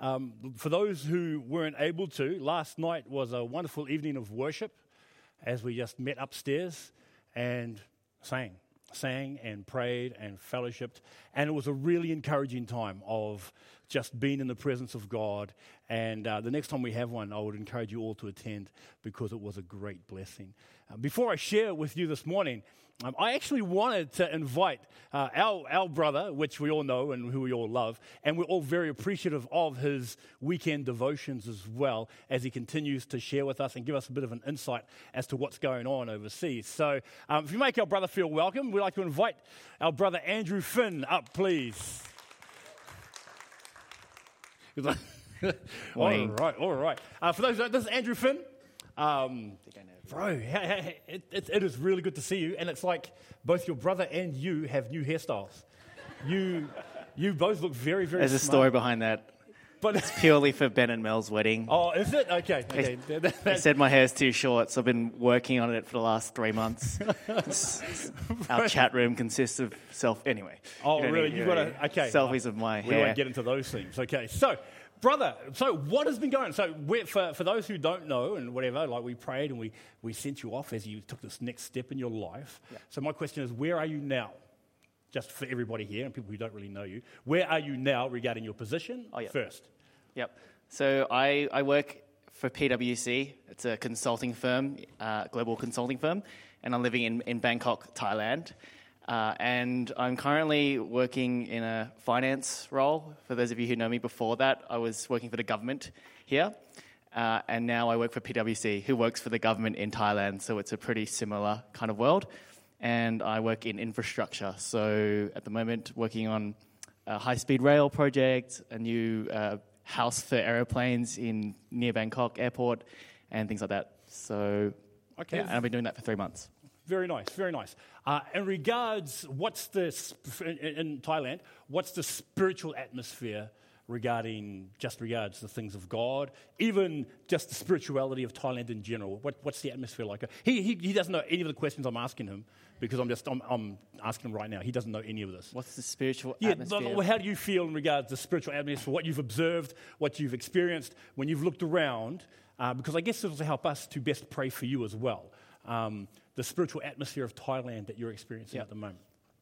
Um, for those who weren't able to, last night was a wonderful evening of worship as we just met upstairs and sang, sang and prayed and fellowshipped. And it was a really encouraging time of just being in the presence of God. And uh, the next time we have one, I would encourage you all to attend because it was a great blessing. Uh, before I share with you this morning, um, I actually wanted to invite uh, our, our brother, which we all know and who we all love, and we're all very appreciative of his weekend devotions as well as he continues to share with us and give us a bit of an insight as to what's going on overseas. So, um, if you make our brother feel welcome, we'd like to invite our brother Andrew Finn up, please. all right, all right. Uh, for those, this is Andrew Finn. Um, bro, it, it, it is really good to see you. And it's like both your brother and you have new hairstyles. You, you both look very, very. There's smart. a story behind that. But it's purely for Ben and Mel's wedding. Oh, is it? Okay. okay. They said my hair's too short, so I've been working on it for the last three months. Our chat room consists of self. Anyway. Oh, you really? You've got to. Okay. Selfies of my we hair. We won't get into those things. Okay. So, brother, so what has been going on? So, for, for those who don't know and whatever, like we prayed and we, we sent you off as you took this next step in your life. Yeah. So, my question is, where are you now? Just for everybody here and people who don't really know you, where are you now regarding your position Oh, yeah. first? Yep. So I, I work for PwC. It's a consulting firm, uh, global consulting firm, and I'm living in, in Bangkok, Thailand. Uh, and I'm currently working in a finance role. For those of you who know me before that, I was working for the government here. Uh, and now I work for PwC, who works for the government in Thailand. So it's a pretty similar kind of world. And I work in infrastructure. So at the moment, working on a high speed rail project, a new uh, house for aeroplanes in near Bangkok airport, and things like that. So, Okay. yeah, and I've been doing that for three months. Very nice, very nice. Uh, in regards, what's the in, in Thailand? What's the spiritual atmosphere regarding just regards the things of God, even just the spirituality of Thailand in general? What, what's the atmosphere like? He, he, he doesn't know any of the questions I'm asking him because I'm just I'm, I'm asking him right now. He doesn't know any of this. What's the spiritual Yeah, atmosphere? but how do you feel in regards to the spiritual atmosphere, what you've observed, what you've experienced when you've looked around? Uh, because I guess this will help us to best pray for you as well. Um, the spiritual atmosphere of Thailand that you're experiencing at the moment.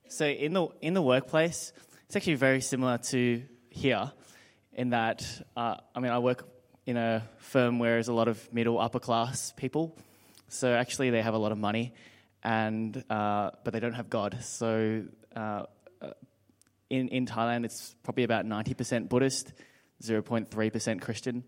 So in the in the workplace, it's actually very similar to here, in that uh, I mean I work in a firm where there's a lot of middle upper class people, so actually they have a lot of money, and uh, but they don't have God. So uh, uh, in in Thailand, it's probably about ninety percent Buddhist, zero point three percent Christian.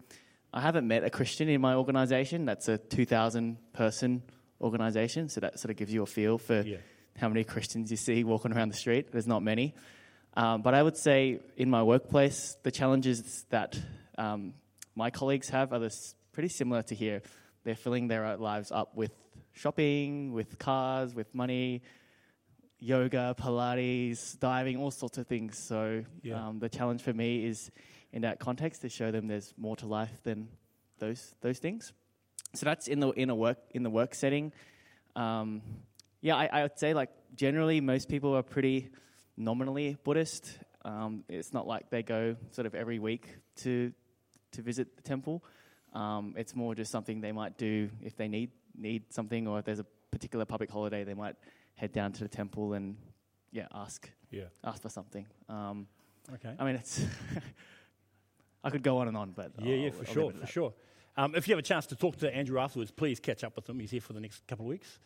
I haven't met a Christian in my organization. That's a two thousand person organization, so that sort of gives you a feel for Yeah. how many Christians you see walking around the street. There's not many. Um, but I would say in my workplace, the challenges that um, my colleagues have are this pretty similar to here. They're filling their lives up with shopping, with cars, with money, yoga, Pilates, diving, all sorts of things. So Yeah. um, the challenge for me is in that context to show them there's more to life than those those things. So that's in the in a work in the work setting. Um, yeah, I, I would say like generally most people are pretty nominally Buddhist. Um, it's not like they go sort of every week to to visit the temple. Um, it's more just something they might do if they need need something, or if there's a particular public holiday, they might head down to the temple and yeah ask Yeah. ask for something. Um, Okay. I mean, it's I could go on and on, but yeah, yeah, I'll- for I'll sure, leave it at for sure. Um, if you have a chance to talk to Andrew afterwards, please catch up with him. He's here for the next couple of weeks.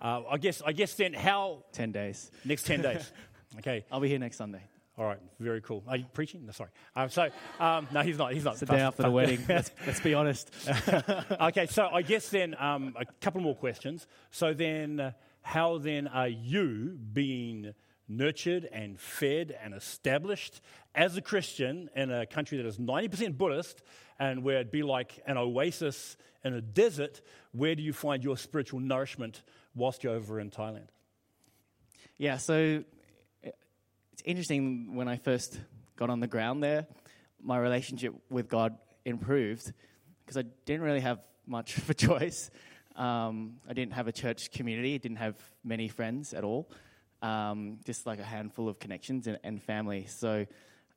Uh, I guess. I guess then how Ten days. next ten days. Okay. I'll be here next Sunday. All right. Very cool. Are you preaching? No, sorry. Um, so um, no, he's not. He's not. It's the day after the wedding. let's, let's be honest. okay, so I guess then um, a couple more questions. So then, uh, how then are you being nurtured and fed and established as a Christian in a country that is 90% Buddhist and where it'd be like an oasis in a desert? Where do you find your spiritual nourishment whilst you're over in Thailand? Yeah, so it's interesting when I first got on the ground there, my relationship with God improved because I didn't really have much of a choice. Um, I didn't have a church community, didn't have many friends at all, um, just like a handful of connections and, and family. So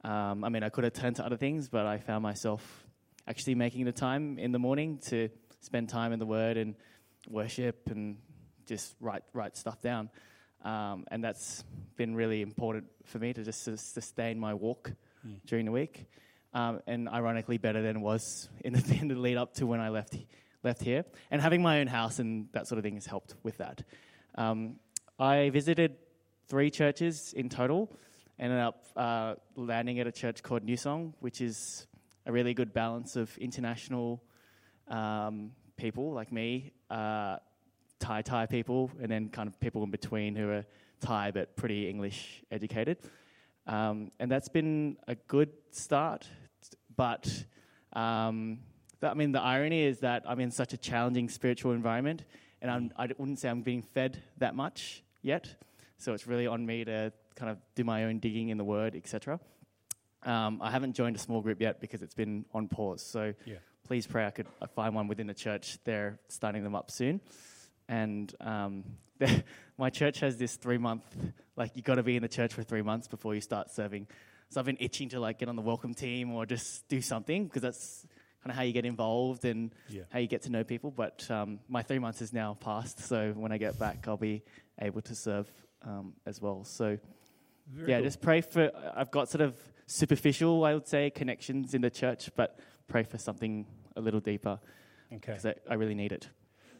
Um, I mean, I could have turned to other things, but I found myself actually making the time in the morning to spend time in the Word and worship and just write write stuff down. Um, and that's been really important for me to just sustain my walk mm. during the week. Um, and ironically, better than it was in the, in the lead up to when I left left here. And having my own house and that sort of thing has helped with that. Um, I visited three churches in total. Ended up uh, landing at a church called New Song, which is a really good balance of international um, people like me, uh, Thai Thai people, and then kind of people in between who are Thai but pretty English educated. Um, and that's been a good start, but um, I mean, the irony is that I'm in such a challenging spiritual environment, and I'm, I wouldn't say I'm being fed that much yet. So it's really on me to kind of do my own digging in the Word, etc. Um, I haven't joined a small group yet because it's been on pause. So yeah. please pray I could find one within the church. They're starting them up soon. And um, my church has this three month, like, you got to be in the church for three months before you start serving. So I've been itching to, like, get on the welcome team or just do something because that's kind of how you get involved and yeah. how you get to know people. But um, my three months is now past. So when I get back, I'll be able to serve um, as well. So, Very yeah, cool. just pray for. I've got sort of superficial, I would say, connections in the church, but pray for something a little deeper. Okay. Because I, really need it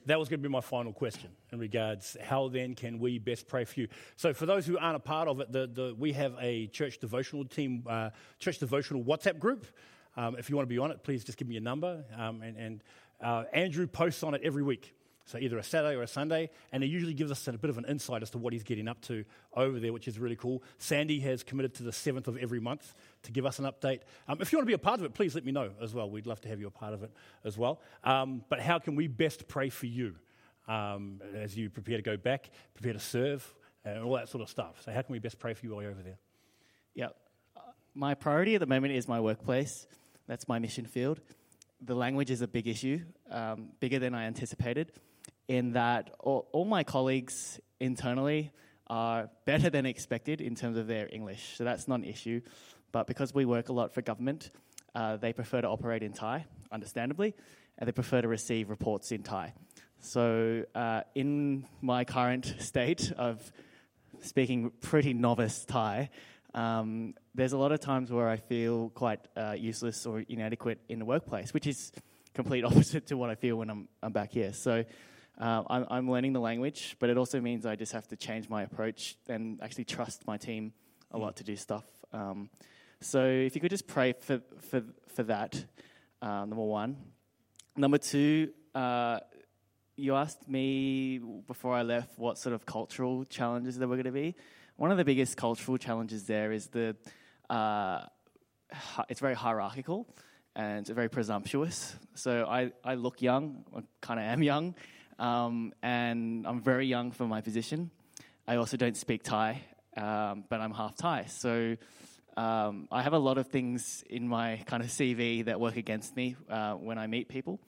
that was going to be my final question in regards how then can we best pray for you so for those who aren't a part of it the, the, we have a church devotional team uh, church devotional whatsapp group um, if you want to be on it please just give me your number um, and, and uh, andrew posts on it every week so either a Saturday or a Sunday, and he usually gives us a bit of an insight as to what he's getting up to over there, which is really cool. Sandy has committed to the 7th of every month to give us an update. Um, if you want to be a part of it, please let me know as well. We'd love to have you a part of it as well. Um, but how can we best pray for you um, as you prepare to go back, prepare to serve, and all that sort of stuff? So how can we best pray for you while you're over there? Yeah. My priority at the moment is my workplace. That's my mission field. The language is a big issue, um, bigger than I anticipated in that all, all my colleagues internally are better than expected in terms of their English. So that's not an issue. But because we work a lot for government, uh, they prefer to operate in Thai, understandably, and they prefer to receive reports in Thai. So, uh, in my current state of speaking pretty novice Thai, um, there's a lot of times where I feel quite uh, useless or inadequate in the workplace, which is complete opposite to what I feel when I'm, I'm back here. So, uh, I'm, I'm, learning the language, but it also means I just have to change my approach and actually trust my team a lot to do stuff. Um, so if you could just pray for, for, for that, uh, number one. Number two, uh, you asked me before I left what sort of cultural challenges there were going to be. One of the biggest cultural challenges there is the uh, it's very hierarchical and very presumptuous. So I, I look young, I kind of am young, um, and I'm very young for my position. I also don't speak Thai, um, but I'm half Thai. So um, I have a lot of things in my kind of CV that work against me uh, when I meet people.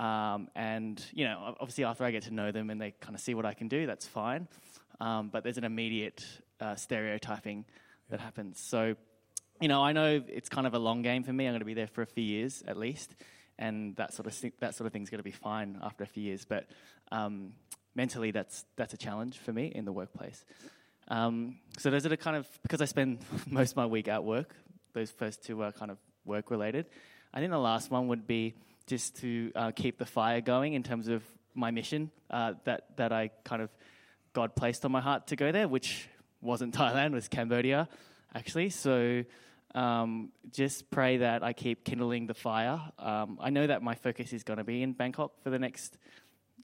Mm. and, you know, obviously after I get to know them and they kind of see what I can do, that's fine. Um, but there's an immediate uh, stereotyping that happens. So, you know, I know it's kind of a long game for me. I'm going to be there for a few years at least and that sort of that sort of thing's going to be fine after a few years. But um, mentally, that's that's a challenge for me in the workplace. Um, so those are the kind of because I spend most of my week at work. Those first two are kind of work related. I think the last one would be just to uh, keep the fire going in terms of my mission uh, that that I kind of God placed on my heart to go there, which wasn't Thailand, was Cambodia, actually. So um, just pray that I keep kindling the fire. Um, I know that my focus is going to be in Bangkok for the next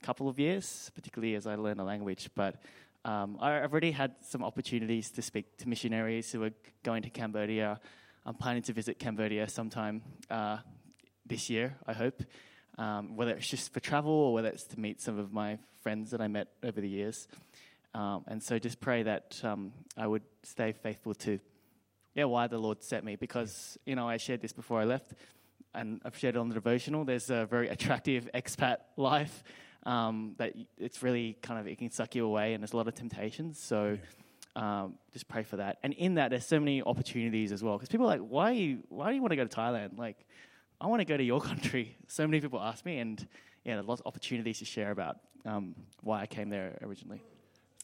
couple of years, particularly as I learn the language. But um, I've already had some opportunities to speak to missionaries who are going to Cambodia. I'm planning to visit Cambodia sometime uh, this year, I hope. Um, whether it's just for travel or whether it's to meet some of my friends that I met over the years. Um, and so just pray that um, I would stay faithful to yeah, why the Lord set me. Because, you know, I shared this before I left, and I've shared it on the devotional. There's a very attractive expat life um, that it's really kind of, it can suck you away, and there's a lot of temptations. So um, just pray for that. And in that, there's so many opportunities as well. Because people are like, why, you, why do you want to go to Thailand? Like, I want to go to your country. So many people ask me, and yeah, there's lots of opportunities to share about um, why I came there originally.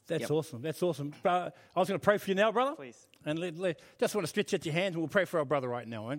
That's Yep. awesome. That's awesome. Uh, I was going to pray for you now, brother. Please. And let, let- just want to stretch out your hands and we'll pray for our brother right now. Eh?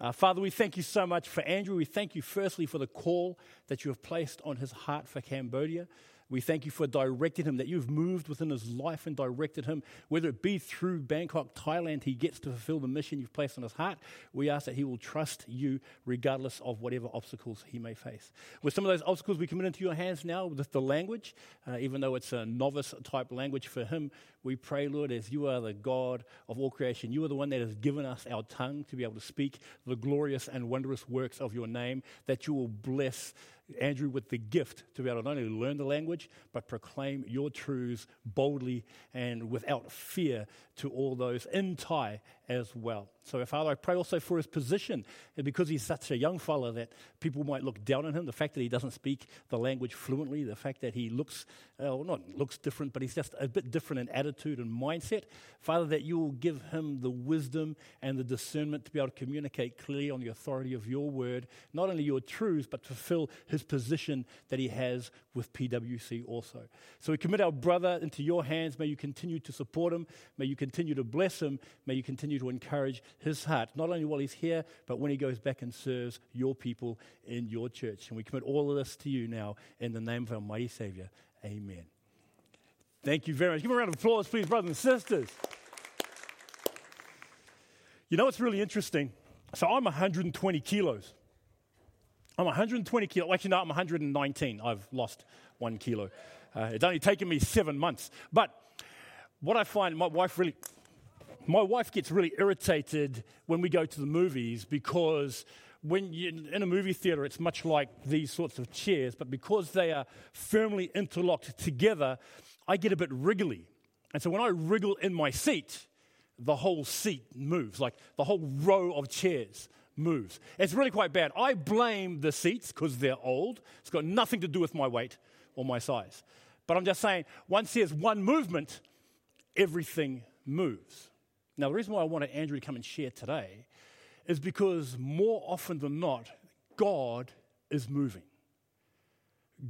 Uh, Father, we thank you so much for Andrew. We thank you firstly for the call that you have placed on his heart for Cambodia. We thank you for directing him, that you've moved within his life and directed him, whether it be through Bangkok, Thailand, he gets to fulfill the mission you've placed on his heart. We ask that he will trust you regardless of whatever obstacles he may face. With some of those obstacles, we commit into your hands now with the language, uh, even though it's a novice type language for him. We pray, Lord, as you are the God of all creation, you are the one that has given us our tongue to be able to speak the glorious and wondrous works of your name, that you will bless Andrew with the gift to be able to not only learn the language, but proclaim your truths boldly and without fear to all those in Thai as well. So, Father, I pray also for his position, and because he's such a young fella that people might look down on him, the fact that he doesn't speak the language fluently, the fact that he looks, uh, well, not looks different, but he's just a bit different in attitude and mindset. Father, that you will give him the wisdom and the discernment to be able to communicate clearly on the authority of your word, not only your truths, but fulfill his position that he has with PWC also. So we commit our brother into your hands. May you continue to support him. May you continue to bless him. May you continue to encourage his heart, not only while he's here, but when he goes back and serves your people in your church. And we commit all of this to you now in the name of our mighty Savior. Amen. Thank you very much. Give a round of applause, please, brothers and sisters. You know what's really interesting? So I'm 120 kilos. I'm 120 kilos. Actually, no, I'm 119. I've lost one kilo. Uh, it's only taken me seven months. But what I find, my wife really, my wife gets really irritated when we go to the movies because when you're in a movie theater, it's much like these sorts of chairs, but because they are firmly interlocked together, I get a bit wriggly. And so when I wriggle in my seat, the whole seat moves, like the whole row of chairs moves. It's really quite bad. I blame the seats because they're old. It's got nothing to do with my weight or my size. But I'm just saying, once there's one movement, everything moves. Now, the reason why I wanted Andrew to come and share today is because more often than not, God is moving.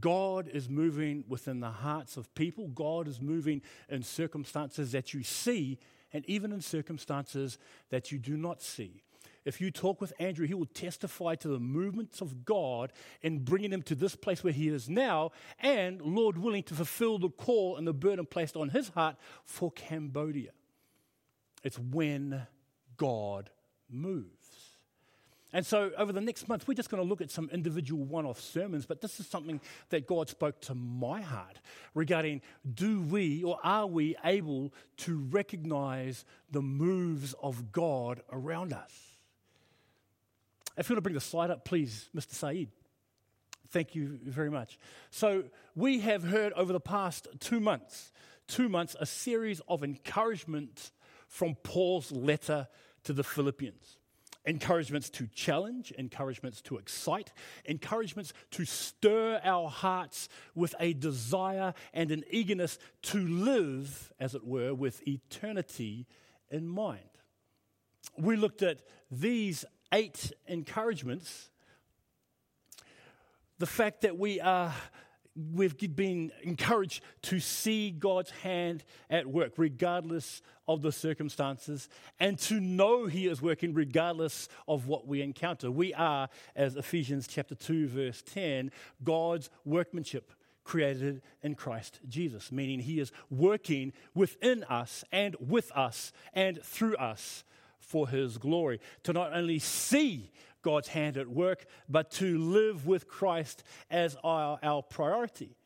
God is moving within the hearts of people. God is moving in circumstances that you see and even in circumstances that you do not see. If you talk with Andrew, he will testify to the movements of God in bringing him to this place where he is now, and, Lord willing, to fulfill the call and the burden placed on his heart for Cambodia. It's when God moves. And so, over the next month, we're just going to look at some individual one off sermons, but this is something that God spoke to my heart regarding do we or are we able to recognize the moves of God around us? If you want to bring the slide up, please, Mr. Saeed. Thank you very much. So, we have heard over the past two months, two months, a series of encouragements from Paul's letter to the Philippians. Encouragements to challenge, encouragements to excite, encouragements to stir our hearts with a desire and an eagerness to live, as it were, with eternity in mind. We looked at these eight encouragements the fact that we are we've been encouraged to see God's hand at work regardless of the circumstances and to know he is working regardless of what we encounter. We are as Ephesians chapter 2 verse 10 God's workmanship created in Christ Jesus meaning he is working within us and with us and through us for his glory. To not only see God's hand at work, but to live with Christ as our, our priority.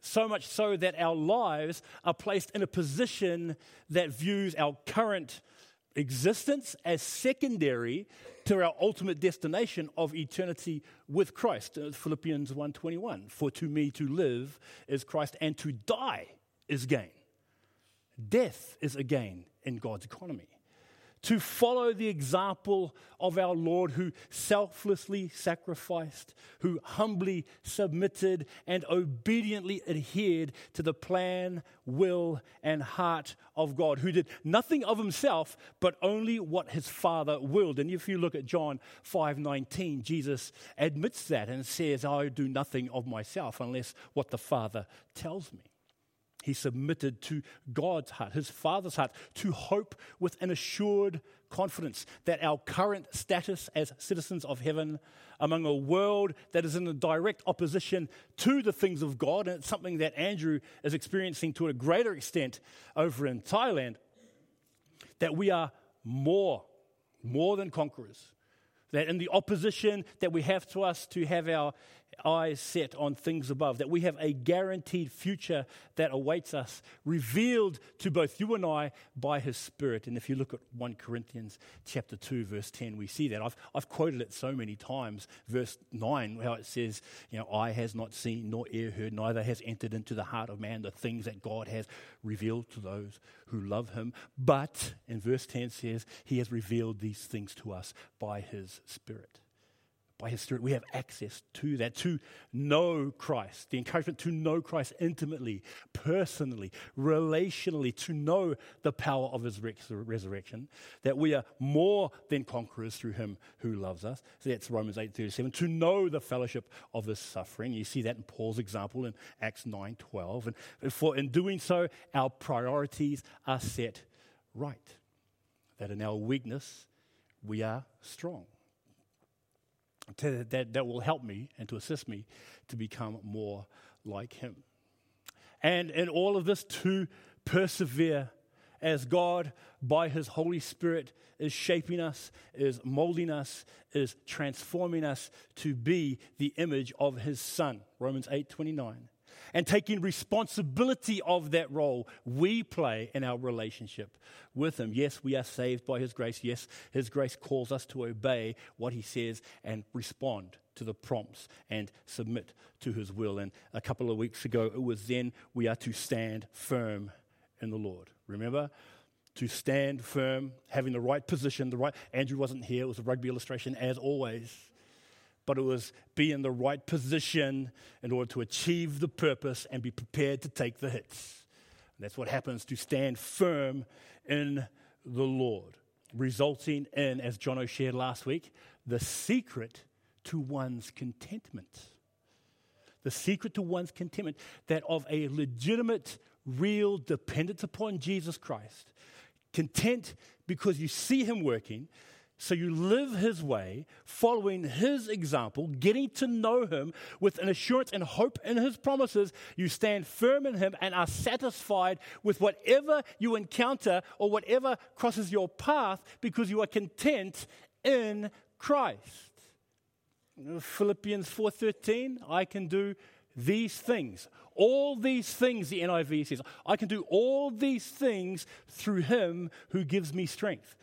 So much so that our lives are placed in a position that views our current existence as secondary to our ultimate destination of eternity with Christ. Uh, Philippians 1:21 For to me to live is Christ and to die is gain. Death is a gain in God's economy. To follow the example of our Lord who selflessly sacrificed, who humbly submitted and obediently adhered to the plan, will, and heart of God, who did nothing of himself but only what his Father willed. And if you look at John 5:19, Jesus admits that and says, I do nothing of myself unless what the Father tells me. He submitted to God's heart, his Father's heart, to hope with an assured confidence that our current status as citizens of heaven among a world that is in a direct opposition to the things of God, and it's something that Andrew is experiencing to a greater extent over in Thailand, that we are more, more than conquerors. That in the opposition that we have to us to have our eyes set on things above, that we have a guaranteed future that awaits us, revealed to both you and I by His Spirit. And if you look at 1 Corinthians chapter 2, verse 10, we see that. I've, I've quoted it so many times. Verse 9, how it says, you know, eye has not seen, nor ear heard, neither has entered into the heart of man the things that God has revealed to those who love Him. But, in verse 10 says, He has revealed these things to us by His Spirit by His Spirit, we have access to that, to know Christ, the encouragement to know Christ intimately, personally, relationally, to know the power of His resurrection, that we are more than conquerors through Him who loves us. So that's Romans 8 37. To know the fellowship of His suffering. You see that in Paul's example in Acts 9 12. And for in doing so, our priorities are set right. That in our weakness, we are strong to, that, that will help me and to assist me to become more like Him. And in all of this, to persevere as God, by His Holy Spirit, is shaping us, is molding us, is transforming us to be the image of His Son. Romans 8 29 and taking responsibility of that role we play in our relationship with Him. Yes, we are saved by His grace. Yes, His grace calls us to obey what He says and respond to the prompts and submit to His will. And a couple of weeks ago, it was then we are to stand firm in the Lord. Remember? To stand firm, having the right position, the right. Andrew wasn't here, it was a rugby illustration as always but it was be in the right position in order to achieve the purpose and be prepared to take the hits. And that's what happens to stand firm in the Lord, resulting in, as Jono shared last week, the secret to one's contentment. The secret to one's contentment that of a legitimate, real dependence upon Jesus Christ. Content because you see Him working, so you live his way, following his example, getting to know him with an assurance and hope in his promises. You stand firm in him and are satisfied with whatever you encounter or whatever crosses your path because you are content in Christ. Philippians 4:13, I can do these things. All these things, the NIV says, I can do all these things through him who gives me strength.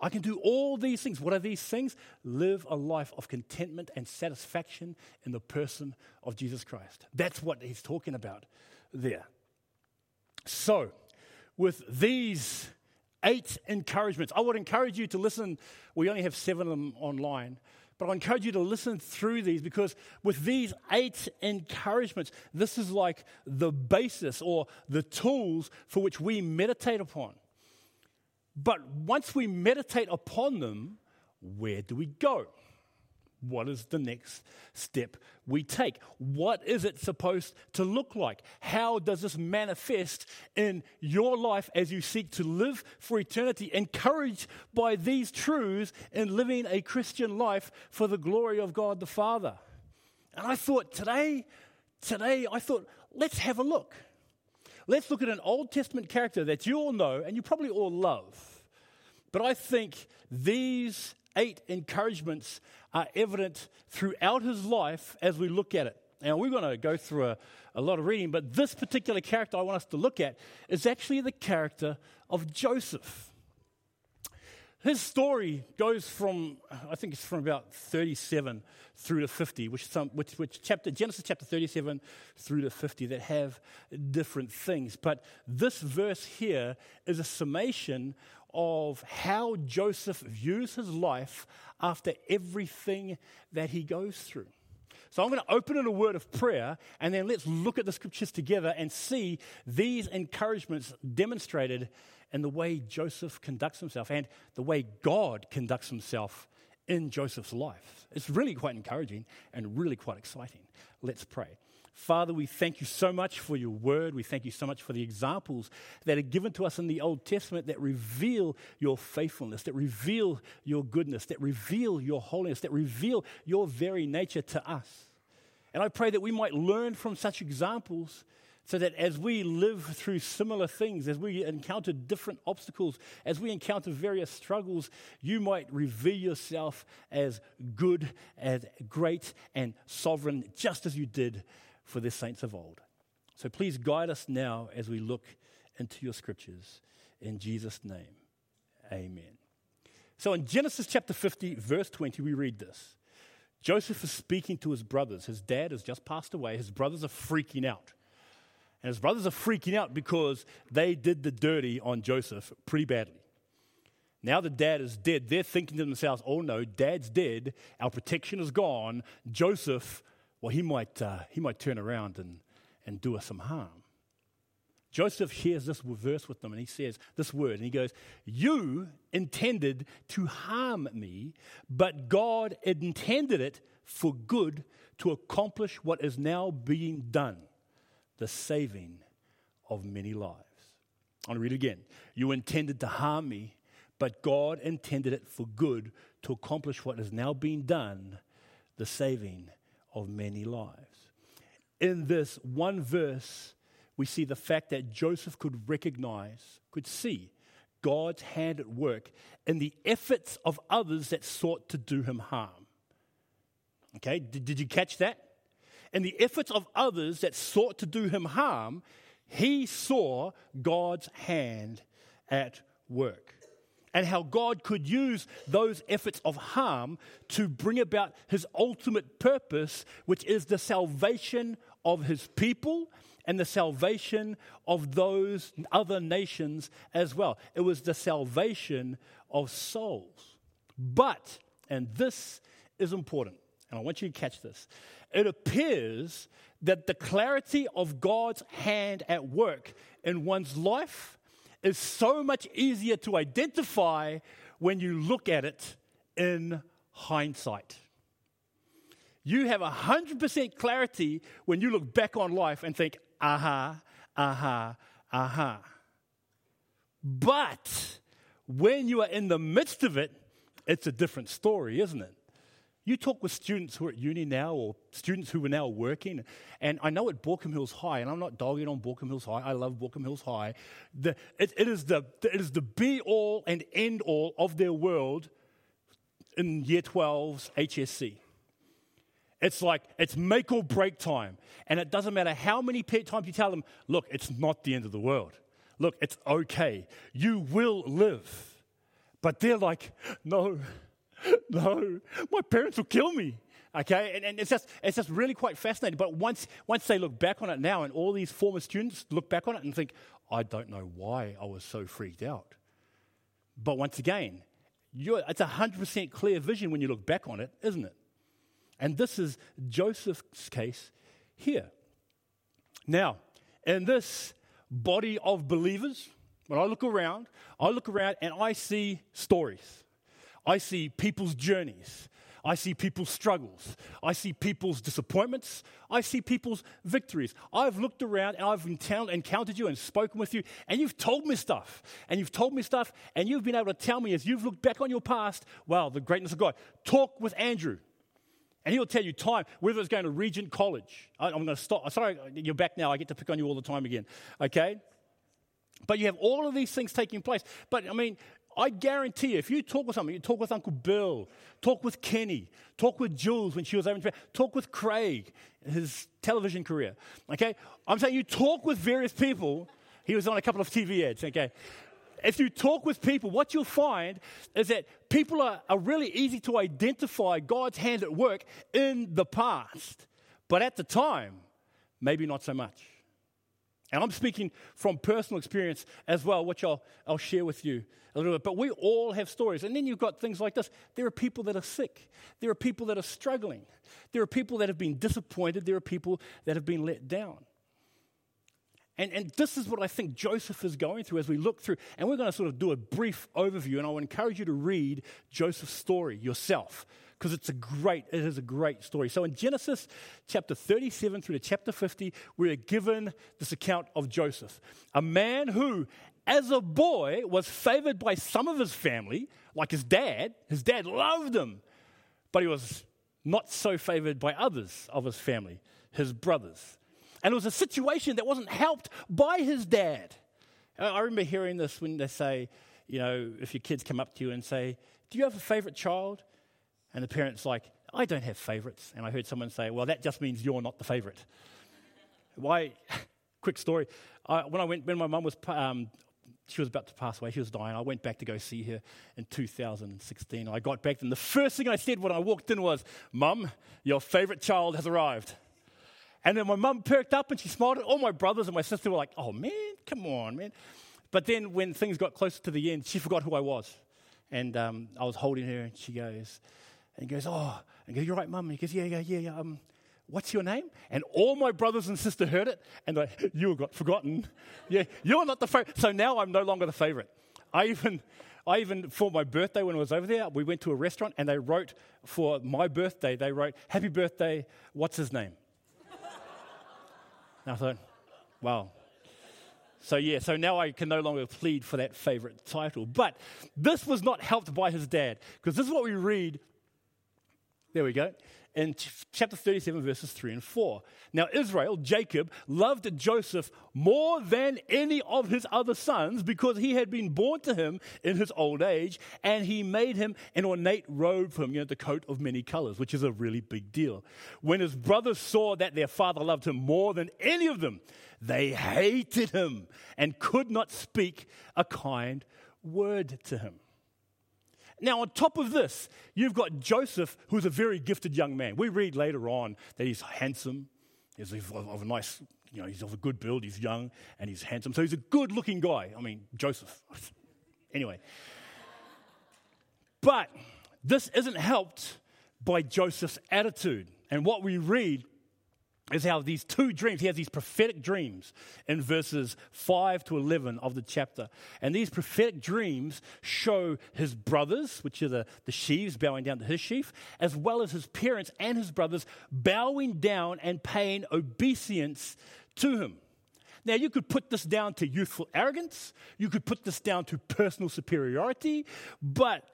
I can do all these things. What are these things? Live a life of contentment and satisfaction in the person of Jesus Christ. That's what he's talking about there. So, with these eight encouragements, I would encourage you to listen. We only have seven of them online. But I encourage you to listen through these because with these eight encouragements, this is like the basis or the tools for which we meditate upon. But once we meditate upon them, where do we go? What is the next step we take? What is it supposed to look like? How does this manifest in your life as you seek to live for eternity, encouraged by these truths in living a Christian life for the glory of God the Father? And I thought today, today, I thought, let's have a look. Let's look at an Old Testament character that you all know and you probably all love. But I think these eight encouragements are evident throughout his life as we look at it. Now, we're going to go through a, a lot of reading, but this particular character I want us to look at is actually the character of Joseph. His story goes from, I think it's from about 37 through to 50, which, some, which, which chapter, Genesis chapter 37 through to 50 that have different things. But this verse here is a summation of how Joseph views his life after everything that he goes through. So I'm going to open in a word of prayer, and then let's look at the scriptures together and see these encouragements demonstrated in the way Joseph conducts himself and the way God conducts himself in Joseph's life. It's really quite encouraging and really quite exciting. Let's pray. Father, we thank you so much for your word. We thank you so much for the examples that are given to us in the Old Testament that reveal your faithfulness, that reveal your goodness, that reveal your holiness, that reveal your very nature to us. And I pray that we might learn from such examples so that as we live through similar things, as we encounter different obstacles, as we encounter various struggles, you might reveal yourself as good, as great, and sovereign, just as you did for the saints of old. So please guide us now as we look into your scriptures. In Jesus' name, amen. So in Genesis chapter 50, verse 20, we read this Joseph is speaking to his brothers. His dad has just passed away, his brothers are freaking out. And his brothers are freaking out because they did the dirty on Joseph pretty badly. Now the dad is dead. They're thinking to themselves, oh no, dad's dead. Our protection is gone. Joseph, well, he might, uh, he might turn around and, and do us some harm. Joseph hears this verse with them and he says this word, and he goes, You intended to harm me, but God intended it for good to accomplish what is now being done the saving of many lives. I'll read it again. You intended to harm me, but God intended it for good to accomplish what is now being done, the saving of many lives. In this one verse, we see the fact that Joseph could recognize, could see God's hand at work in the efforts of others that sought to do him harm. Okay, did, did you catch that? In the efforts of others that sought to do him harm, he saw God's hand at work. And how God could use those efforts of harm to bring about his ultimate purpose, which is the salvation of his people and the salvation of those other nations as well. It was the salvation of souls. But, and this is important, and I want you to catch this it appears that the clarity of God's hand at work in one's life is so much easier to identify when you look at it in hindsight. You have 100% clarity when you look back on life and think, aha, aha, aha. But when you are in the midst of it, it's a different story, isn't it? You talk with students who are at uni now or students who are now working, and I know at Baulkham Hills High, and I'm not dogging on Baulkham Hills High, I love Baulkham Hills High. The, it, it, is the, it is the be all and end all of their world in year 12's HSC. It's like it's make or break time. And it doesn't matter how many times you tell them, look, it's not the end of the world. Look, it's okay. You will live. But they're like, no, no, my parents will kill me. Okay, and, and, it's just it's just really quite fascinating. But once once they look back on it now, and all these former students look back on it and think, I don't know why I was so freaked out. But once again, it's a hundred percent clear vision when you look back on it, isn't it? And this is Joseph's case here. Now, in this body of believers, when I look around, I look around and I see stories. I see people's journeys. I see people's struggles. I see people's disappointments. I see people's victories. I've looked around and I've encountered you and spoken with you, and you've told me stuff. And you've told me stuff, and you've been able to tell me as you've looked back on your past, wow, the greatness of God. Talk with Andrew. And he'll tell you time, whether it's going to Regent College. I'm going to stop. Sorry, you're back now. I get to pick on you all the time again. Okay? But you have all of these things taking place. But I mean, I guarantee you, if you talk with someone, you talk with Uncle Bill, talk with Kenny, talk with Jules when she was over in Japan, talk with Craig, his television career. Okay? I'm saying you talk with various people. He was on a couple of TV ads, okay? If you talk with people, what you'll find is that people are, are really easy to identify God's hand at work in the past. But at the time, maybe not so much. And I'm speaking from personal experience as well, which I'll, I'll share with you a little bit. But we all have stories. And then you've got things like this there are people that are sick, there are people that are struggling, there are people that have been disappointed, there are people that have been let down. And, and this is what I think Joseph is going through as we look through. And we're going to sort of do a brief overview. And I would encourage you to read Joseph's story yourself because it's a great, it is a great story. So in Genesis chapter 37 through to chapter 50, we're given this account of Joseph, a man who, as a boy, was favored by some of his family, like his dad. His dad loved him, but he was not so favored by others of his family, his brothers. And it was a situation that wasn't helped by his dad. I remember hearing this when they say, you know, if your kids come up to you and say, Do you have a favorite child? And the parent's like, I don't have favorites. And I heard someone say, Well, that just means you're not the favorite. Why? Quick story. I, when I went, when my mum was, um, she was about to pass away, she was dying. I went back to go see her in 2016. I got back, and the first thing I said when I walked in was, Mum, your favorite child has arrived. And then my mum perked up and she smiled. All my brothers and my sister were like, oh man, come on, man. But then when things got closer to the end, she forgot who I was. And um, I was holding her and she goes, and he goes, oh, and goes, you're right, mum. He goes, yeah, yeah, yeah, yeah. Um, what's your name? And all my brothers and sister heard it and they, you got forgotten. yeah, you're not the favorite. So now I'm no longer the favorite. I even, I even, for my birthday when I was over there, we went to a restaurant and they wrote for my birthday, they wrote, happy birthday, what's his name? And I thought, wow. So, yeah, so now I can no longer plead for that favorite title. But this was not helped by his dad, because this is what we read. There we go in chapter 37, verses 3 and 4. Now, Israel, Jacob, loved Joseph more than any of his other sons because he had been born to him in his old age, and he made him an ornate robe for him, you know, the coat of many colors, which is a really big deal. When his brothers saw that their father loved him more than any of them, they hated him and could not speak a kind word to him. Now, on top of this, you've got Joseph, who's a very gifted young man. We read later on that he's handsome, he's of a nice, you know, he's of a good build, he's young, and he's handsome. So he's a good looking guy. I mean, Joseph. anyway. But this isn't helped by Joseph's attitude. And what we read is how these two dreams, he has these prophetic dreams in verses 5 to 11 of the chapter. And these prophetic dreams show his brothers, which are the, the sheaves bowing down to his sheaf, as well as his parents and his brothers bowing down and paying obeisance to him. Now, you could put this down to youthful arrogance, you could put this down to personal superiority, but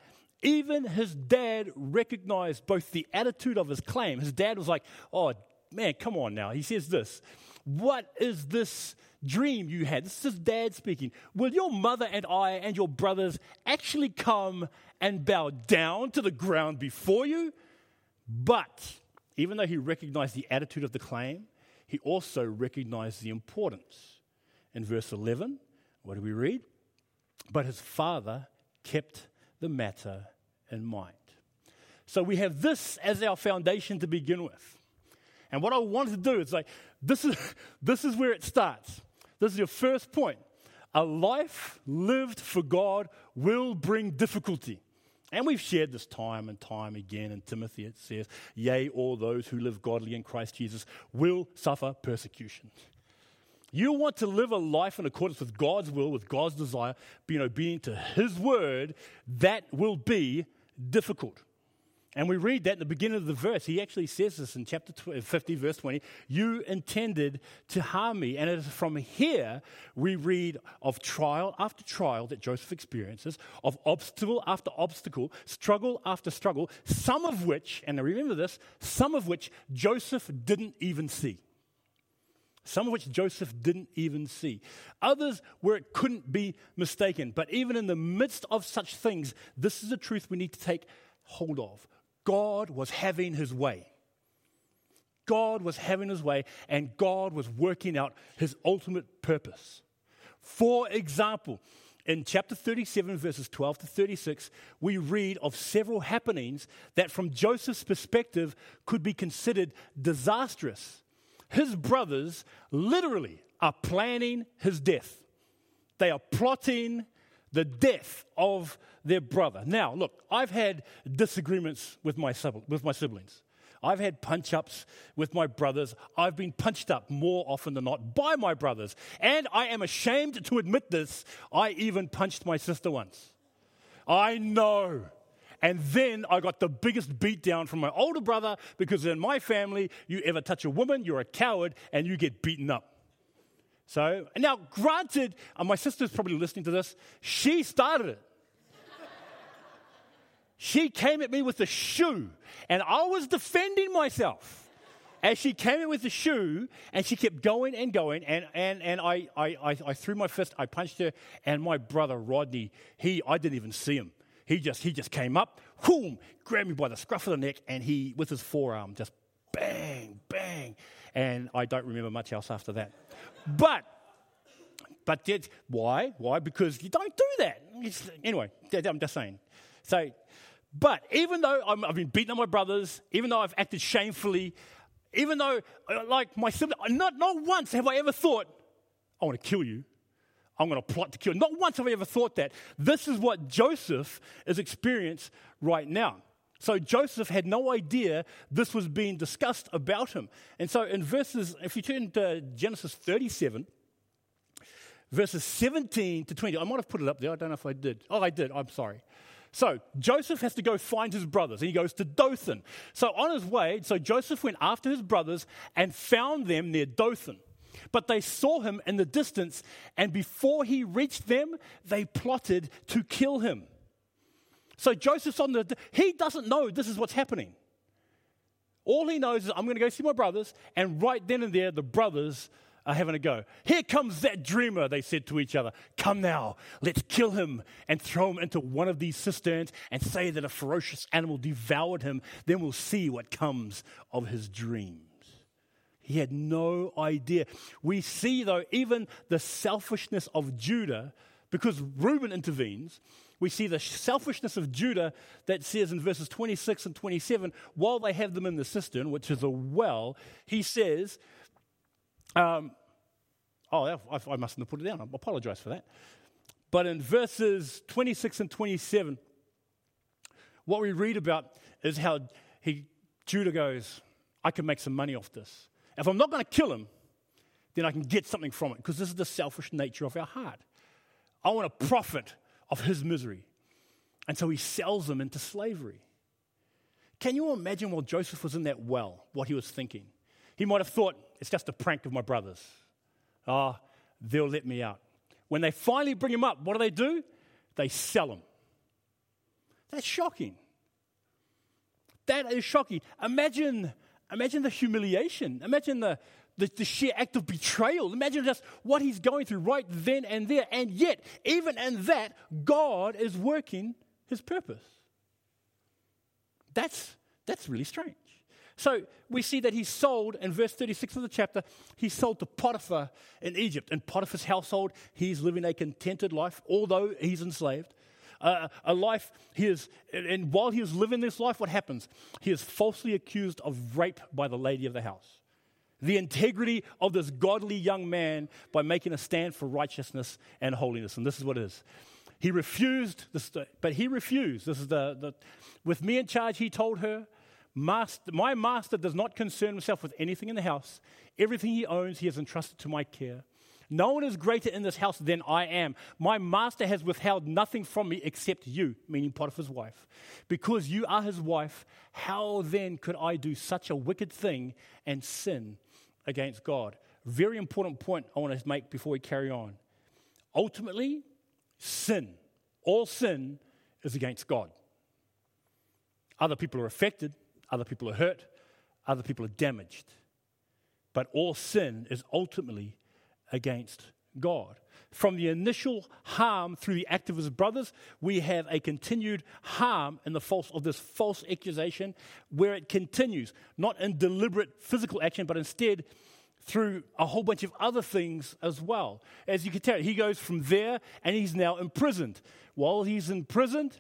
even his dad recognized both the attitude of his claim. His dad was like, Oh, man, come on now. He says this What is this dream you had? This is dad speaking. Will your mother and I and your brothers actually come and bow down to the ground before you? But even though he recognized the attitude of the claim, he also recognized the importance. In verse 11, what do we read? But his father kept the matter in mind. So we have this as our foundation to begin with. And what I wanted to do is like, this is, this is where it starts. This is your first point. A life lived for God will bring difficulty. And we've shared this time and time again in Timothy. It says, Yea, all those who live godly in Christ Jesus will suffer persecution. You want to live a life in accordance with God's will, with God's desire, being obedient to His word, that will be difficult. And we read that in the beginning of the verse. He actually says this in chapter uh, 50, verse 20. You intended to harm me. And it is from here we read of trial after trial that Joseph experiences, of obstacle after obstacle, struggle after struggle, some of which, and remember this, some of which Joseph didn't even see. Some of which Joseph didn't even see. Others where it couldn't be mistaken. But even in the midst of such things, this is a truth we need to take hold of. God was having his way. God was having his way, and God was working out his ultimate purpose. For example, in chapter 37, verses 12 to 36, we read of several happenings that, from Joseph's perspective, could be considered disastrous. His brothers literally, are planning his death. They are plotting the death of their brother. Now, look, I've had disagreements with my, with my siblings. I've had punch ups with my brothers. I've been punched up more often than not by my brothers. And I am ashamed to admit this. I even punched my sister once. I know. And then I got the biggest beatdown from my older brother because in my family, you ever touch a woman, you're a coward and you get beaten up. So, now granted, and my sister's probably listening to this, she started it. she came at me with a shoe, and I was defending myself. As she came in with the shoe and she kept going and going and, and, and I, I, I, I, threw my fist i punched her and my brother rodney he i didn't even see him. He just he just came up boom grabbed me by the scruff of the neck and he with his forearm just bang bang and i don't remember much else after that but, but yet, why? Why? Because you don't do that. It's, anyway, I'm just saying. So, but even though i have been beaten on my brothers, even though I've acted shamefully, even though, uh, like my sibling, not, not once have I ever thought, I want to kill you. I'm going to plot to kill. Not once have I ever thought that. This is what Joseph is experiencing right now. So Joseph had no idea this was being discussed about him. And so in verses, if you turn to Genesis 37, verses 17 to 20, I might have put it up there. I don't know if I did. Oh, I did. I'm sorry. So Joseph has to go find his brothers, and he goes to Dothan. So on his way, so Joseph went after his brothers and found them near Dothan. But they saw him in the distance, and before he reached them, they plotted to kill him. So Joseph's on the, he doesn't know this is what's happening. All he knows is, I'm going to go see my brothers, and right then and there, the brothers are having a go. Here comes that dreamer, they said to each other. Come now, let's kill him and throw him into one of these cisterns and say that a ferocious animal devoured him. Then we'll see what comes of his dreams. He had no idea. We see, though, even the selfishness of Judah, because Reuben intervenes, we see the selfishness of Judah that says in verses 26 and 27, while they have them in the cistern, which is a well, he says, um, oh, I, I mustn't have put it down. I apologize for that. But in verses 26 and 27, what we read about is how he, Judah goes, I can make some money off this. If I'm not going to kill him, then I can get something from it because this is the selfish nature of our heart. I want to profit of his misery. And so he sells them into slavery. Can you imagine while Joseph was in that well, what he was thinking? He might have thought, it's just a prank of my brothers. Ah, oh, they'll let me out. When they finally bring him up, what do they do? They sell him. That's shocking. That is shocking. Imagine, imagine the humiliation. Imagine the, the, the sheer act of betrayal. Imagine just what he's going through right then and there. And yet, even in that, God is working his purpose. That's, that's really strange. So we see that he's sold in verse 36 of the chapter, he's sold to Potiphar in Egypt. In Potiphar's household, he's living a contented life, although he's enslaved. Uh, a life, he is, and while he is living this life, what happens? He is falsely accused of rape by the lady of the house the integrity of this godly young man by making a stand for righteousness and holiness. And this is what it is. He refused, this, but he refused. This is the, the with me in charge, he told her, master, My master does not concern himself with anything in the house. Everything he owns, he has entrusted to my care. No one is greater in this house than I am. My master has withheld nothing from me except you, meaning Potiphar's wife. Because you are his wife, how then could I do such a wicked thing and sin against God. Very important point I want to make before we carry on. Ultimately, sin, all sin is against God. Other people are affected, other people are hurt, other people are damaged. But all sin is ultimately against God. From the initial harm through the activist brothers, we have a continued harm in the false of this false accusation, where it continues, not in deliberate physical action, but instead through a whole bunch of other things as well. As you can tell, he goes from there and he's now imprisoned. While he's imprisoned,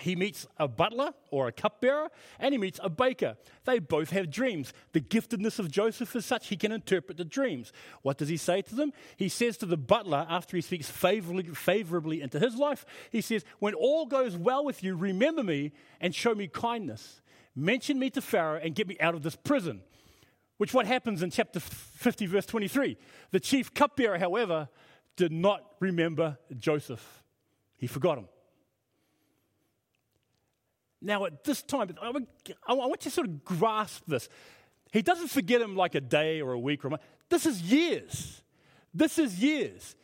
He meets a butler or a cupbearer, and he meets a baker. They both have dreams. The giftedness of Joseph is such he can interpret the dreams. What does he say to them? He says to the butler, after he speaks favorably, favorably into his life, he says, When all goes well with you, remember me and show me kindness. Mention me to Pharaoh and get me out of this prison. Which what happens in chapter 50, verse 23. The chief cupbearer, however, did not remember Joseph. He forgot him. Now, at this time, I want you to sort of grasp this. He doesn't forget him like a day or a week or a month. This is years. This is years.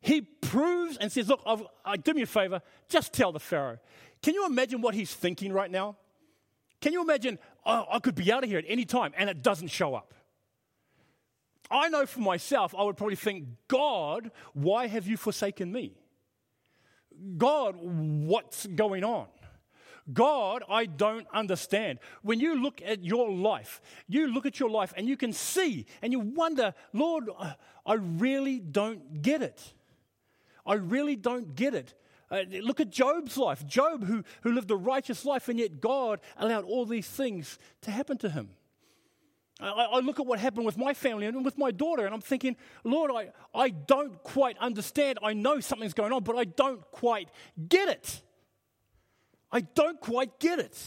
He proves and says, Look, I've, I, do me a favor, just tell the Pharaoh. Can you imagine what he's thinking right now? Can you imagine, oh, I could be out of here at any time and it doesn't show up? I know for myself, I would probably think, God, why have you forsaken me? God, what's going on? God, I don't understand. When you look at your life, you look at your life and you can see and you wonder, Lord, I really don't get it. I really don't get it. Uh, look at Job's life. Job, who, who lived a righteous life, and yet God allowed all these things to happen to him. I, I, look at what happened with my family and with my daughter, and I'm thinking, Lord, I, I don't quite understand. I know something's going on, but I don't quite get it. I don't quite get it.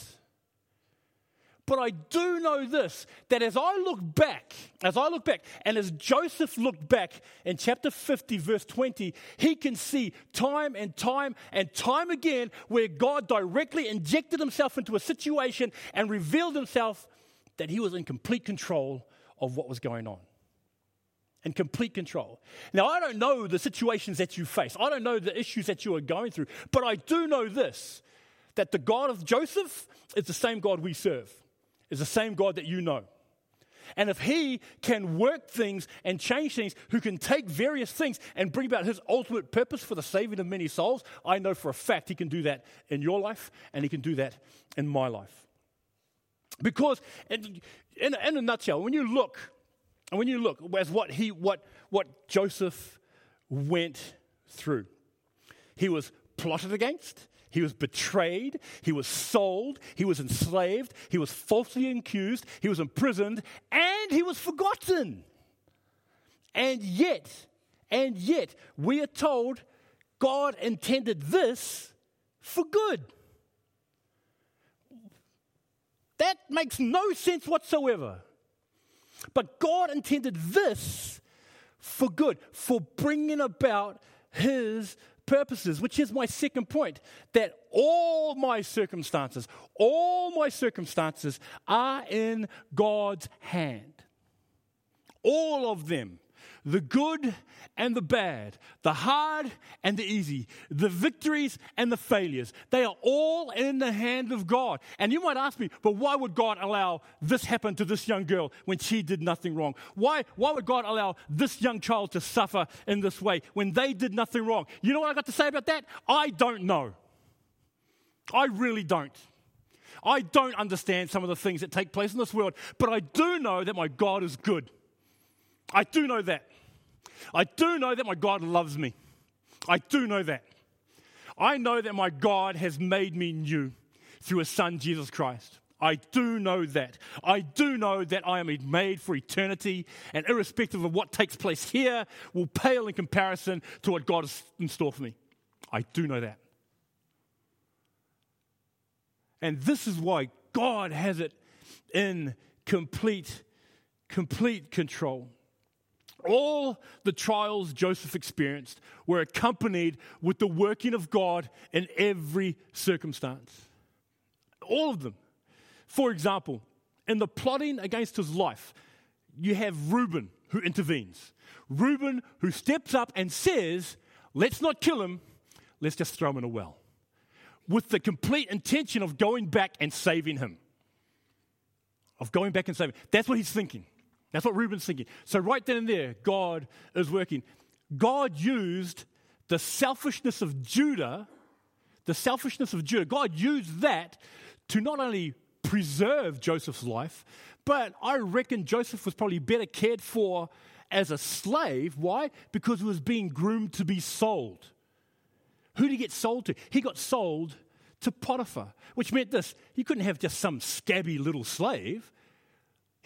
But I do know this that as I look back, as I look back, and as Joseph looked back in chapter 50, verse 20, he can see time and time and time again where God directly injected himself into a situation and revealed himself that he was in complete control of what was going on. In complete control. Now, I don't know the situations that you face, I don't know the issues that you are going through, but I do know this that the God of Joseph is the same God we serve, is the same God that you know. And if he can work things and change things, who can take various things and bring about his ultimate purpose for the saving of many souls, I know for a fact he can do that in your life and he can do that in my life. Because, in, in, a nutshell, when you look, and when you look as what he, what, what Joseph went through, he was plotted against, he was betrayed. He was sold. He was enslaved. He was falsely accused. He was imprisoned. And he was forgotten. And yet, and yet, we are told God intended this for good. That makes no sense whatsoever. But God intended this for good, for bringing about His purposes, which is my second point that all my circumstances, all my circumstances are in God's hand. All of them the good and the bad, the hard and the easy, the victories and the failures. They are all in the hand of God. And you might ask me, but why would God allow this happen to this young girl when she did nothing wrong? Why, why would God allow this young child to suffer in this way when they did nothing wrong? You know what I got to say about that? I don't know. I really don't. I don't understand some of the things that take place in this world, but I do know that my God is good. I do know that. I do know that my God loves me. I do know that. I know that my God has made me new through his son, Jesus Christ. I do know that. I do know that I am made for eternity, and irrespective of what takes place here, will pale in comparison to what God has in store for me. I do know that. And this is why God has it in complete, complete control. All the trials Joseph experienced were accompanied with the working of God in every circumstance. All of them. For example, in the plotting against his life, you have Reuben who intervenes. Reuben who steps up and says, Let's not kill him, let's just throw him in a well. With the complete intention of going back and saving him. Of going back and saving. That's what he's thinking. That's what Reuben's thinking. So, right then and there, God is working. God used the selfishness of Judah, the selfishness of Judah, God used that to not only preserve Joseph's life, but I reckon Joseph was probably better cared for as a slave. Why? Because he was being groomed to be sold. Who did he get sold to? He got sold to Potiphar, which meant this he couldn't have just some scabby little slave.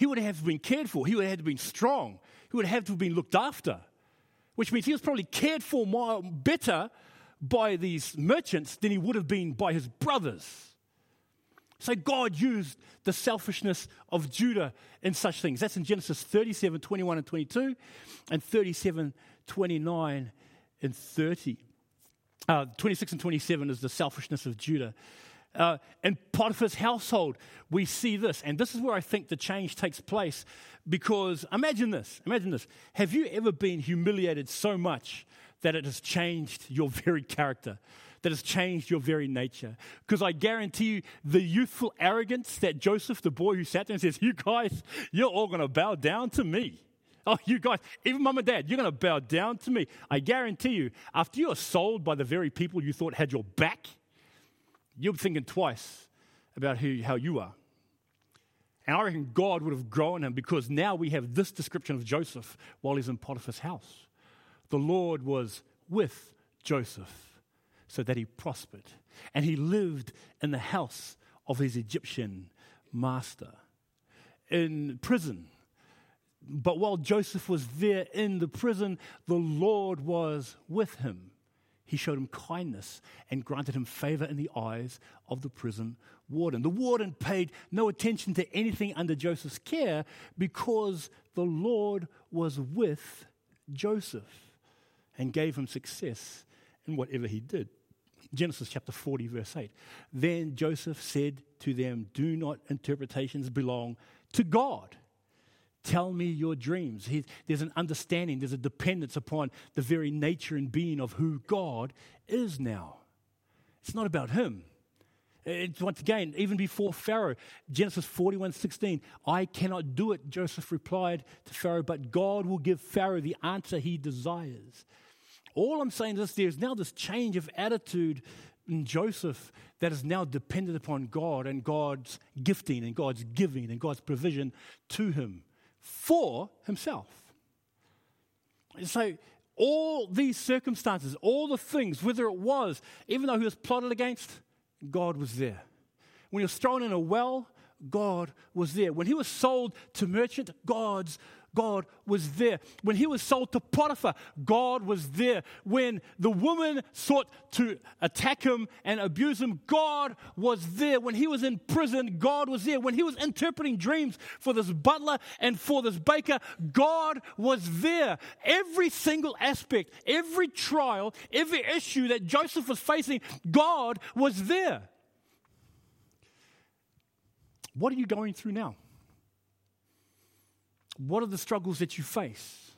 He would have been cared for, he would have been strong, he would have to have been looked after, which means he was probably cared for more, better by these merchants than he would have been by his brothers. So God used the selfishness of Judah in such things. That's in Genesis 37, 21 and 22, and 37, 29 and 30. Uh, 26 and 27 is the selfishness of Judah. Uh, in Potiphar's household, we see this, and this is where I think the change takes place. Because imagine this imagine this. Have you ever been humiliated so much that it has changed your very character? That has changed your very nature. Because I guarantee you, the youthful arrogance that Joseph, the boy who sat there and says, You guys, you're all going to bow down to me. Oh, you guys, even mom and dad, you're going to bow down to me. I guarantee you, after you are sold by the very people you thought had your back, you're thinking twice about who, how you are. And I reckon God would have grown him because now we have this description of Joseph while he's in Potiphar's house. The Lord was with Joseph so that he prospered, and he lived in the house of his Egyptian master. In prison, but while Joseph was there in the prison, the Lord was with him. He showed him kindness and granted him favor in the eyes of the prison warden. The warden paid no attention to anything under Joseph's care because the Lord was with Joseph and gave him success in whatever he did. Genesis chapter 40, verse 8. Then Joseph said to them, Do not interpretations belong to God? Tell me your dreams. He, there's an understanding, there's a dependence upon the very nature and being of who God is now. It's not about him. It's once again, even before Pharaoh, Genesis 41 16, I cannot do it, Joseph replied to Pharaoh, but God will give Pharaoh the answer he desires. All I'm saying is there's now this change of attitude in Joseph that is now dependent upon God and God's gifting and God's giving and God's provision to him for himself. So, all these circumstances, all the things, whether it was, even though he was plotted against, God was there. When he was thrown in a well, God was there. When he was sold to merchant, God's God was there. When he was sold to Potiphar, God was there. When the woman sought to attack him and abuse him, God was there. When he was in prison, God was there. When he was interpreting dreams for this butler and for this baker, God was there. Every single aspect, every trial, every issue that Joseph was facing, God was there. What are you going through now? What are the struggles that you face?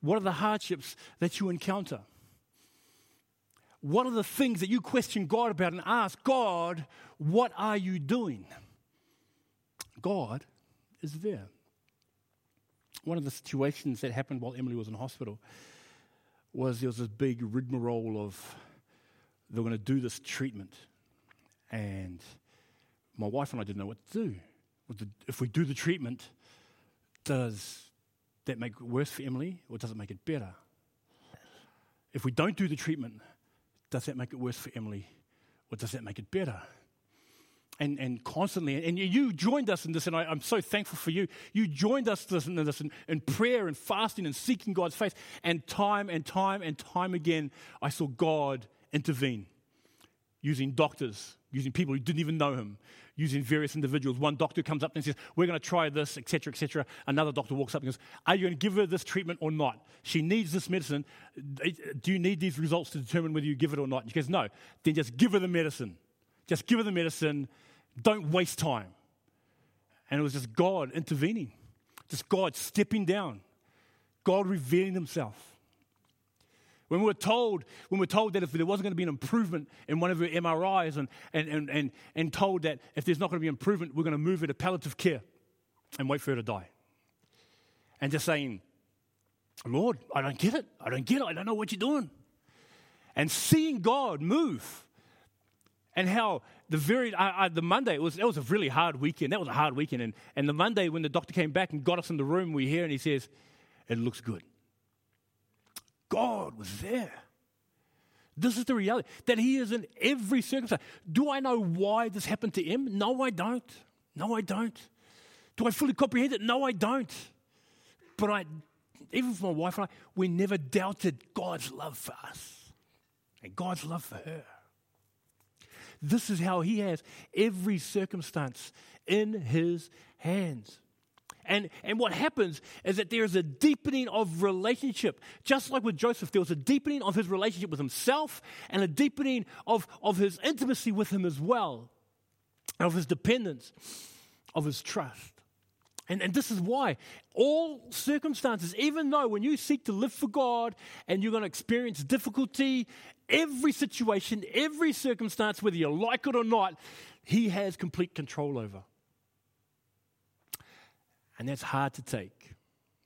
What are the hardships that you encounter? What are the things that you question God about and ask God, what are you doing? God is there. One of the situations that happened while Emily was in hospital was there was this big rigmarole of they were going to do this treatment. And my wife and I didn't know what to do. If we do the treatment, does that make it worse for Emily or does it make it better? If we don't do the treatment, does that make it worse for Emily or does that make it better? And, and constantly, and you joined us in this, and I, am so thankful for you. You joined us in this in, in prayer and fasting and seeking God's face. And time and time and time again, I saw God intervene using doctors, using people who didn't even know him, using various individuals. One doctor comes up and says, We're going to try this, etc., etc. Another doctor walks up and goes, Are you going to give her this treatment or not? She needs this medicine. Do you need these results to determine whether you give it or not? And she goes, No. Then just give her the medicine. Just give her the medicine. Don't waste time. And it was just God intervening, just God stepping down, God revealing himself. When we were told, when we were told that if there wasn't going to be an improvement in one of her MRIs and, and, and, and, and told that if there's not going to be improvement, we're going to move her to palliative care and wait for her to die. And just saying, Lord, I don't get it. I don't get it. I don't know what you're doing. And seeing God move and how the very uh, uh, the Monday it was it was a really hard weekend. That was a hard weekend, and and the Monday when the doctor came back and got us in the room, we hear and he says, "It looks good." God was there. This is the reality that He is in every circumstance. Do I know why this happened to him? No, I don't. No, I don't. Do I fully comprehend it? No, I don't. But I, even for my wife and I, we never doubted God's love for us and God's love for her. This is how He has every circumstance in His hands. And, and what happens is that there's a deepening of relationship. Just like with Joseph, there was a deepening of his relationship with himself and a deepening of, of his intimacy with him as well, of his dependence, of his trust. And, and this is why all circumstances, even though when you seek to live for God and you're going to experience difficulty, every situation, every circumstance, whether you like it or not, He has complete control over. And that's hard to take.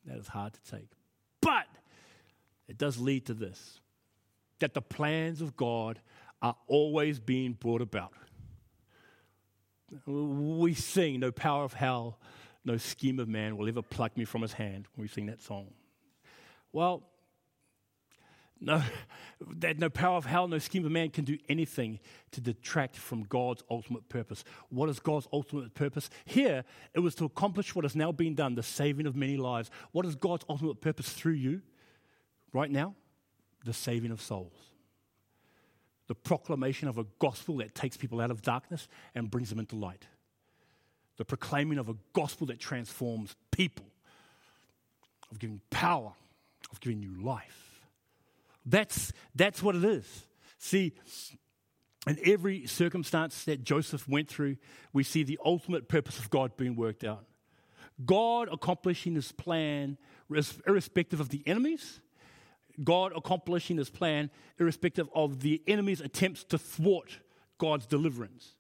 That is hard to take. But it does lead to this that the plans of God are always being brought about. We sing, No power of hell, no scheme of man will ever pluck me from his hand when we sing that song. Well, no, that no power of hell, no scheme of man can do anything to detract from God's ultimate purpose. What is God's ultimate purpose? Here, it was to accomplish what has now been done, the saving of many lives. What is God's ultimate purpose through you right now? The saving of souls. The proclamation of a gospel that takes people out of darkness and brings them into light. The proclaiming of a gospel that transforms people, of giving power, of giving you life. That's, that's what it is. See, in every circumstance that Joseph went through, we see the ultimate purpose of God being worked out. God accomplishing his plan irrespective of the enemies, God accomplishing his plan irrespective of the enemy's attempts to thwart God's deliverance.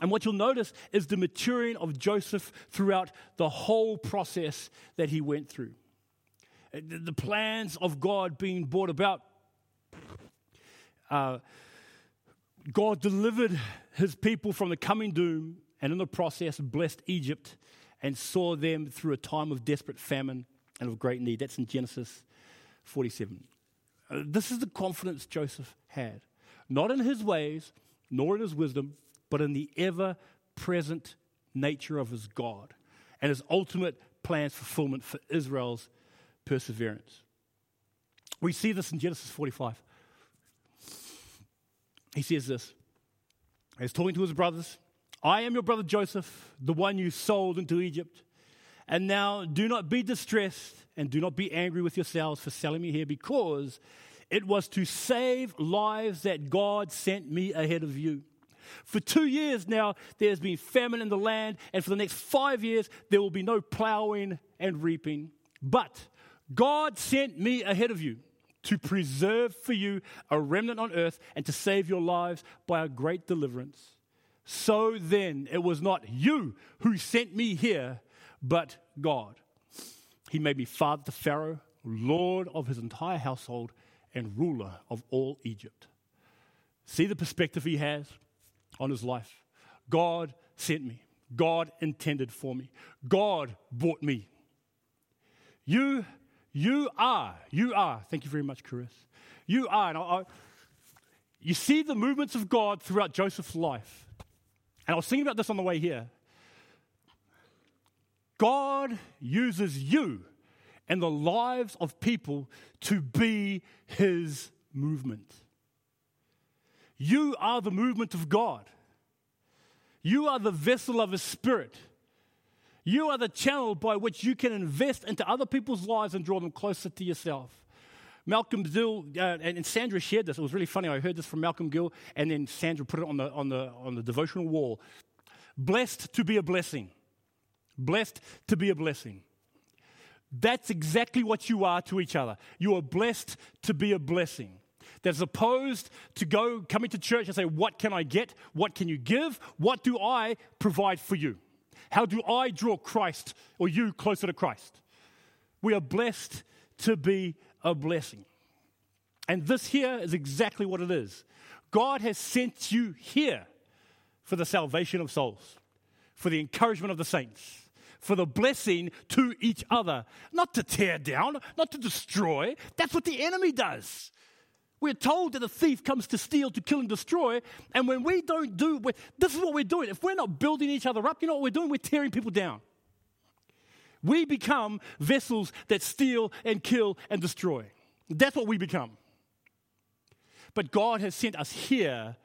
And what you'll notice is the maturing of Joseph throughout the whole process that he went through. The plans of God being brought about uh, God delivered his people from the coming doom and in the process blessed Egypt and saw them through a time of desperate famine and of great need. That's in Genesis 47. Uh, this is the confidence Joseph had, not in his ways, nor in his wisdom, but in the ever present nature of his God and his ultimate plan's fulfillment for Israel's perseverance. We see this in Genesis 45 he says this. He's talking to his brothers. I am your brother Joseph, the one you sold into Egypt. And now do not be distressed and do not be angry with yourselves for selling me here because it was to save lives that God sent me ahead of you. For two years now, there's been famine in the land, and for the next five years, there will be no plowing and reaping. But God sent me ahead of you to preserve for you a remnant on earth and to save your lives by a great deliverance. So then, it was not you who sent me here, but God. He made me father to Pharaoh, Lord of his entire household, and ruler of all Egypt. See the perspective he has on his life. God sent me. God intended for me. God bought me. You you are, you are, thank you very much, Chris. You are, and I, I, you see the movements of God throughout Joseph's life. And I was thinking about this on the way here. God uses you and the lives of people to be his movement. You are the movement of God. You are the vessel of his spirit. You are the channel by which you can invest into other people's lives and draw them closer to yourself. Malcolm Gill uh, and Sandra shared this. It was really funny. I heard this from Malcolm Gill, and then Sandra put it on the, on the, on the devotional wall. Blessed to be a blessing. Blessed to be a blessing. That's exactly what you are to each other. You are blessed to be a blessing. That's opposed to go coming to church and say, What can I get? What can you give? What do I provide for you? How do I draw Christ or you closer to Christ? We are blessed to be a blessing. And this here is exactly what it is. God has sent you here for the salvation of souls, for the encouragement of the saints, for the blessing to each other, not to tear down, not to destroy. That's what the enemy does. We're told that the thief comes to steal, to kill, and destroy. And when we don't do, this is what we're doing. If we're not building each other up, you know what we're doing? We're tearing people down. We become vessels that steal and kill and destroy. That's what we become. But God has sent us here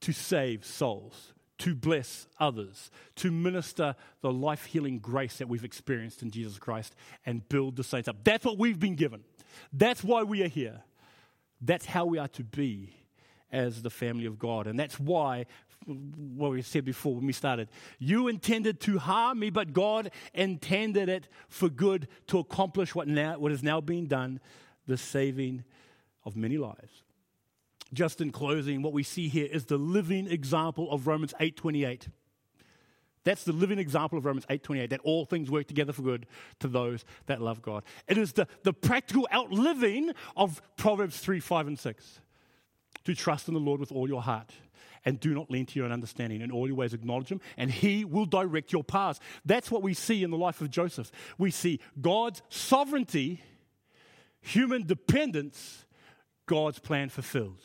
to save souls, to bless others, to minister the life healing grace that we've experienced in Jesus Christ and build the saints up. That's what we've been given. That's why we are here. That's how we are to be as the family of God. And that's why, what we said before when we started, you intended to harm me, but God intended it for good to accomplish what, now, what is now being done the saving of many lives. Just in closing, what we see here is the living example of Romans 8:28. That's the living example of Romans 8:28 that all things work together for good to those that love God. It is the, the practical outliving of Proverbs 3, 5, and 6. To trust in the Lord with all your heart and do not lean to your own understanding. In all your ways acknowledge him, and he will direct your paths. That's what we see in the life of Joseph. We see God's sovereignty, human dependence, God's plan fulfilled.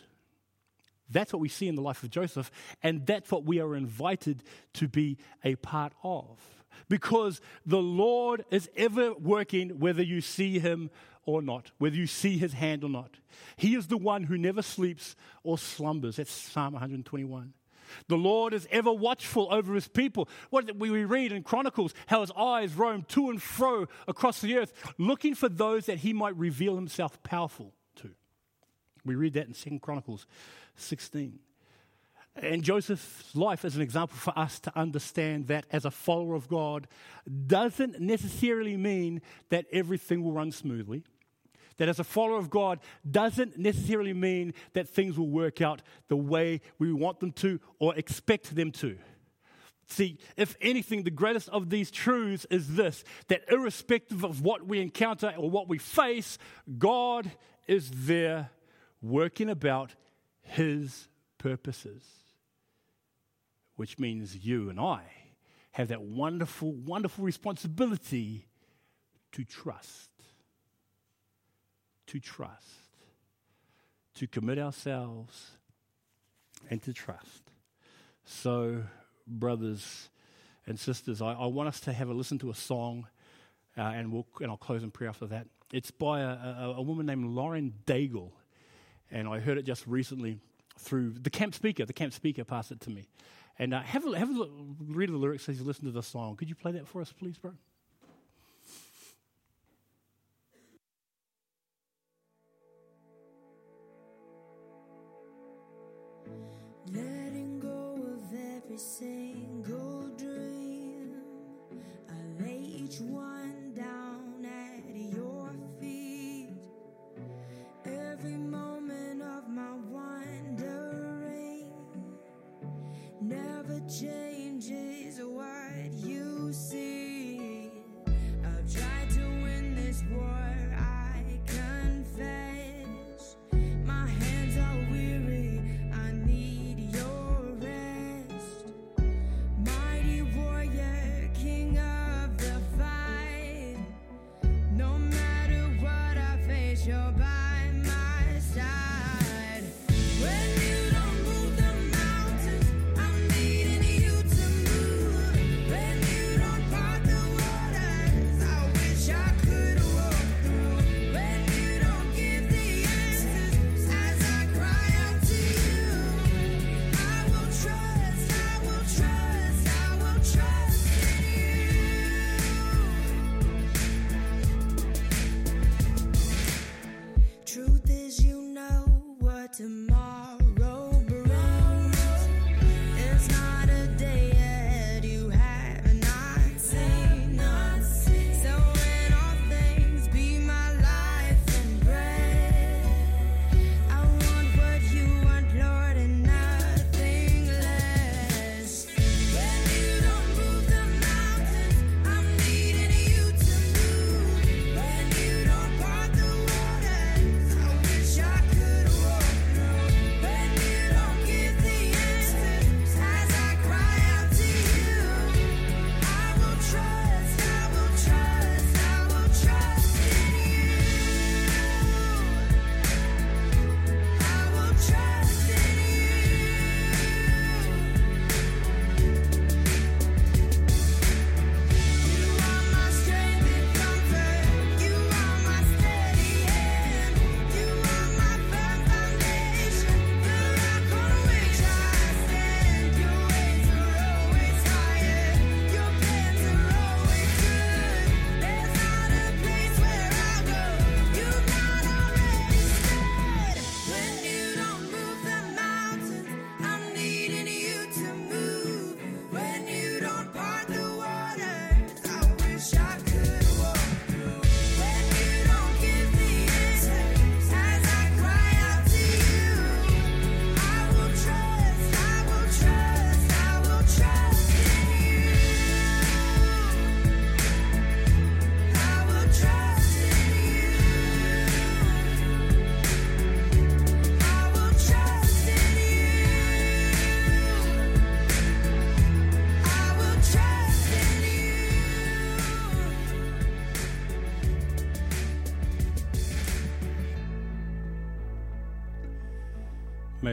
That's what we see in the life of Joseph, and that's what we are invited to be a part of. Because the Lord is ever working, whether you see him or not, whether you see his hand or not. He is the one who never sleeps or slumbers. That's Psalm 121. The Lord is ever watchful over his people. What we read in Chronicles, how his eyes roam to and fro across the earth, looking for those that he might reveal himself powerful. We read that in Second Chronicles 16. And Joseph's life is an example for us to understand that as a follower of God doesn't necessarily mean that everything will run smoothly. That as a follower of God doesn't necessarily mean that things will work out the way we want them to or expect them to. See, if anything, the greatest of these truths is this that irrespective of what we encounter or what we face, God is there working about his purposes, which means you and I have that wonderful, wonderful responsibility to trust. To trust. To commit ourselves and to trust. So, brothers and sisters, I, I want us to have a listen to a song, uh, and, we'll, and I'll close in prayer after that. It's by a, a, a woman named Lauren Daigle and I heard it just recently through the camp speaker. The camp speaker passed it to me. And uh, have, a, have a look, read the lyrics as you listen to the song. Could you play that for us, please, bro? Letting go of every single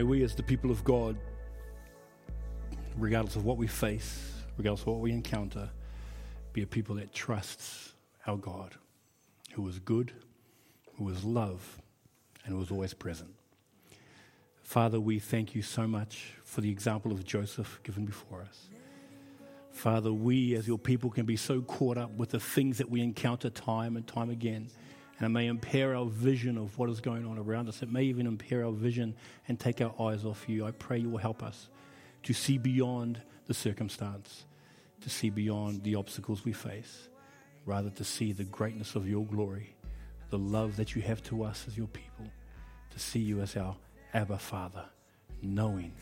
we, as the people of God, regardless of what we face, regardless of what we encounter, be a people that trusts our God, who is good, who is love, and who is always present. Father, we thank you so much for the example of Joseph given before us. Father, we as your people can be so caught up with the things that we encounter time and time again. And it may impair our vision of what is going on around us. It may even impair our vision and take our eyes off you. I pray you will help us to see beyond the circumstance, to see beyond the obstacles we face, rather to see the greatness of your glory, the love that you have to us as your people, to see you as our Abba Father, knowing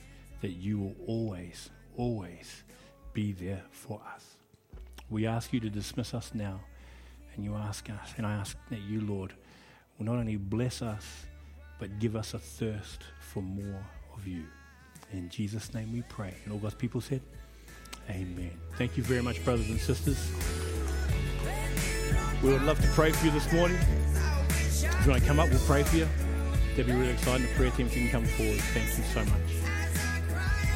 that you will always, always be there for us. We ask you to dismiss us now, and you ask us, and I ask that you, Lord, will not only bless us, but give us a thirst for more of you. In Jesus' name we pray. And all God's people said, Amen. Thank you very much, brothers and sisters. We would love to pray for you this morning. If you want to come up, we'll pray for you. That'd be really exciting. The prayer team, if you can come forward. Thank you so much.